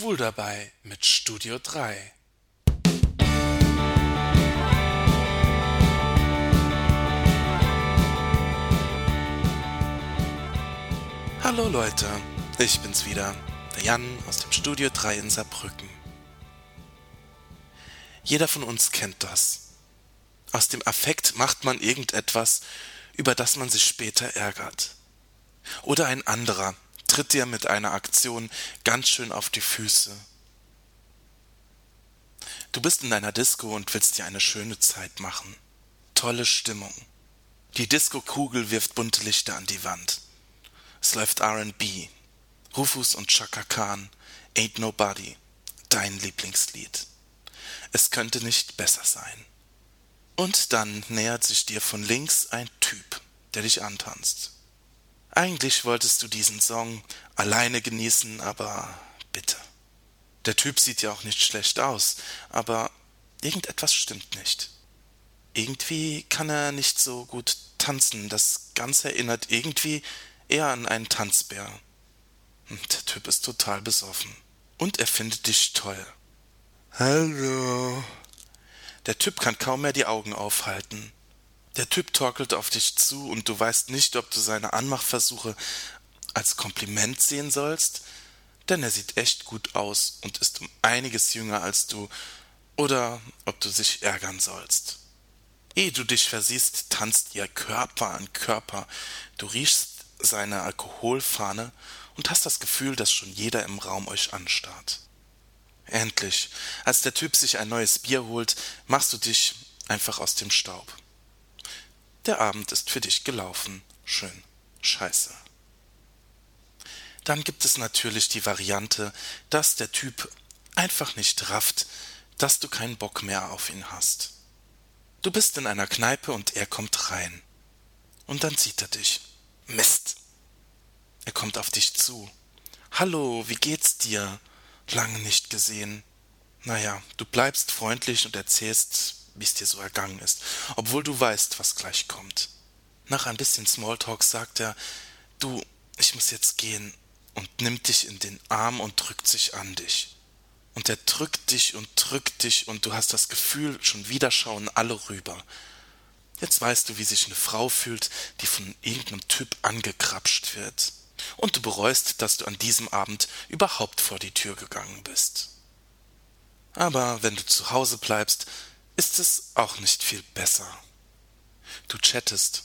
Schwul dabei mit Studio 3. Hallo Leute, ich bin's wieder, der Jan aus dem Studio 3 in Saarbrücken. Jeder von uns kennt das. Aus dem Affekt macht man irgendetwas, über das man sich später ärgert. Oder ein anderer tritt dir mit einer Aktion ganz schön auf die Füße. Du bist in deiner Disco und willst dir eine schöne Zeit machen. Tolle Stimmung. Die Disco-Kugel wirft bunte Lichter an die Wand. Es läuft RB. Rufus und Chaka Khan, Ain't Nobody, dein Lieblingslied. Es könnte nicht besser sein. Und dann nähert sich dir von links ein Typ, der dich antanzt. Eigentlich wolltest du diesen Song alleine genießen, aber bitte. Der Typ sieht ja auch nicht schlecht aus, aber irgendetwas stimmt nicht. Irgendwie kann er nicht so gut tanzen. Das Ganze erinnert irgendwie eher an einen Tanzbär. Und der Typ ist total besoffen. Und er findet dich toll. Hallo. Der Typ kann kaum mehr die Augen aufhalten. Der Typ torkelt auf dich zu und du weißt nicht, ob du seine Anmachversuche als Kompliment sehen sollst, denn er sieht echt gut aus und ist um einiges jünger als du, oder ob du dich ärgern sollst. Ehe du dich versiehst, tanzt ihr Körper an Körper, du riechst seine Alkoholfahne und hast das Gefühl, dass schon jeder im Raum euch anstarrt. Endlich, als der Typ sich ein neues Bier holt, machst du dich einfach aus dem Staub. Der Abend ist für dich gelaufen. Schön. Scheiße. Dann gibt es natürlich die Variante, dass der Typ einfach nicht rafft, dass du keinen Bock mehr auf ihn hast. Du bist in einer Kneipe und er kommt rein. Und dann sieht er dich. Mist. Er kommt auf dich zu. Hallo, wie geht's dir? Lange nicht gesehen. Naja, du bleibst freundlich und erzählst, wie es dir so ergangen ist, obwohl du weißt, was gleich kommt. Nach ein bisschen Smalltalk sagt er, du, ich muss jetzt gehen, und nimmt dich in den Arm und drückt sich an dich. Und er drückt dich und drückt dich und du hast das Gefühl, schon wieder schauen alle rüber. Jetzt weißt du, wie sich eine Frau fühlt, die von irgendeinem Typ angekrapscht wird. Und du bereust, dass du an diesem Abend überhaupt vor die Tür gegangen bist. Aber wenn du zu Hause bleibst, ist es auch nicht viel besser. Du chattest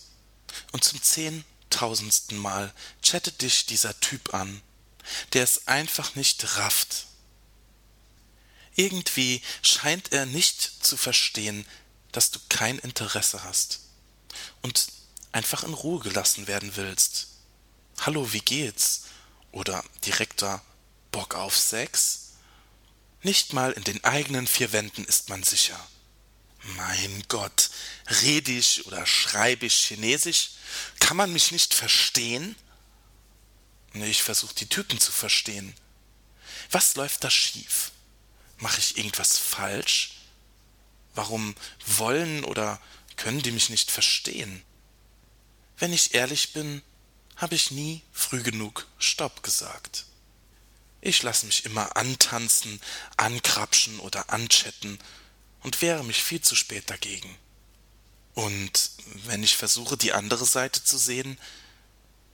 und zum zehntausendsten Mal chattet dich dieser Typ an, der es einfach nicht rafft. Irgendwie scheint er nicht zu verstehen, dass du kein Interesse hast und einfach in Ruhe gelassen werden willst. Hallo, wie geht's? Oder direkter Bock auf Sex? Nicht mal in den eigenen vier Wänden ist man sicher. Mein Gott, rede ich oder schreibe ich Chinesisch? Kann man mich nicht verstehen? Ich versuche die Typen zu verstehen. Was läuft da schief? Mache ich irgendwas falsch? Warum wollen oder können die mich nicht verstehen? Wenn ich ehrlich bin, habe ich nie früh genug Stopp gesagt. Ich lasse mich immer antanzen, ankrapschen oder anchatten und wehre mich viel zu spät dagegen. Und wenn ich versuche, die andere Seite zu sehen,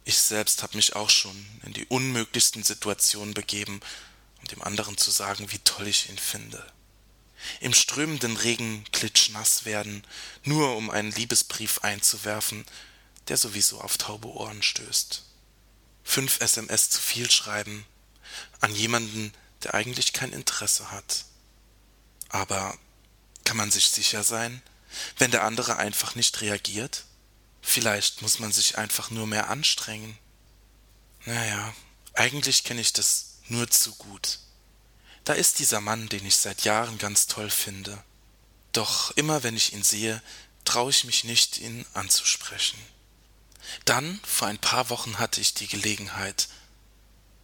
ich selbst habe mich auch schon in die unmöglichsten Situationen begeben, um dem anderen zu sagen, wie toll ich ihn finde. Im strömenden Regen klitschnass werden, nur um einen Liebesbrief einzuwerfen, der sowieso auf taube Ohren stößt. Fünf SMS zu viel schreiben, an jemanden, der eigentlich kein Interesse hat. Aber kann man sich sicher sein, wenn der andere einfach nicht reagiert? Vielleicht muss man sich einfach nur mehr anstrengen. Naja, eigentlich kenne ich das nur zu gut. Da ist dieser Mann, den ich seit Jahren ganz toll finde. Doch immer wenn ich ihn sehe, traue ich mich nicht, ihn anzusprechen. Dann, vor ein paar Wochen, hatte ich die Gelegenheit.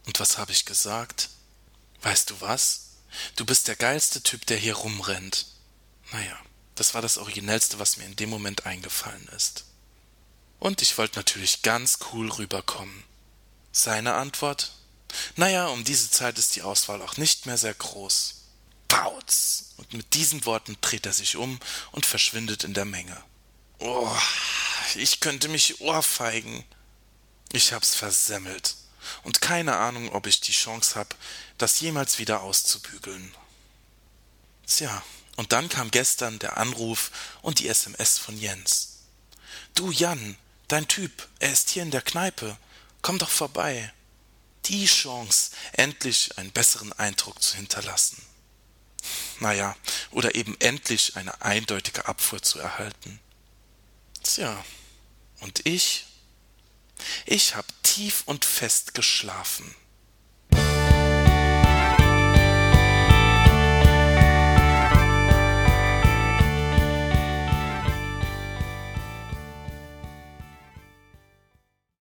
Und was habe ich gesagt? Weißt du was? Du bist der geilste Typ, der hier rumrennt. Naja, das war das Originellste, was mir in dem Moment eingefallen ist. Und ich wollte natürlich ganz cool rüberkommen. Seine Antwort? Naja, um diese Zeit ist die Auswahl auch nicht mehr sehr groß. Pauz! Und mit diesen Worten dreht er sich um und verschwindet in der Menge. Oh, ich könnte mich ohrfeigen. Ich hab's versemmelt. Und keine Ahnung, ob ich die Chance hab, das jemals wieder auszubügeln. Tja, und dann kam gestern der Anruf und die SMS von Jens. Du Jan, dein Typ, er ist hier in der Kneipe. Komm doch vorbei. Die Chance, endlich einen besseren Eindruck zu hinterlassen. Naja, oder eben endlich eine eindeutige Abfuhr zu erhalten. Tja, und ich? Ich hab tief und fest geschlafen.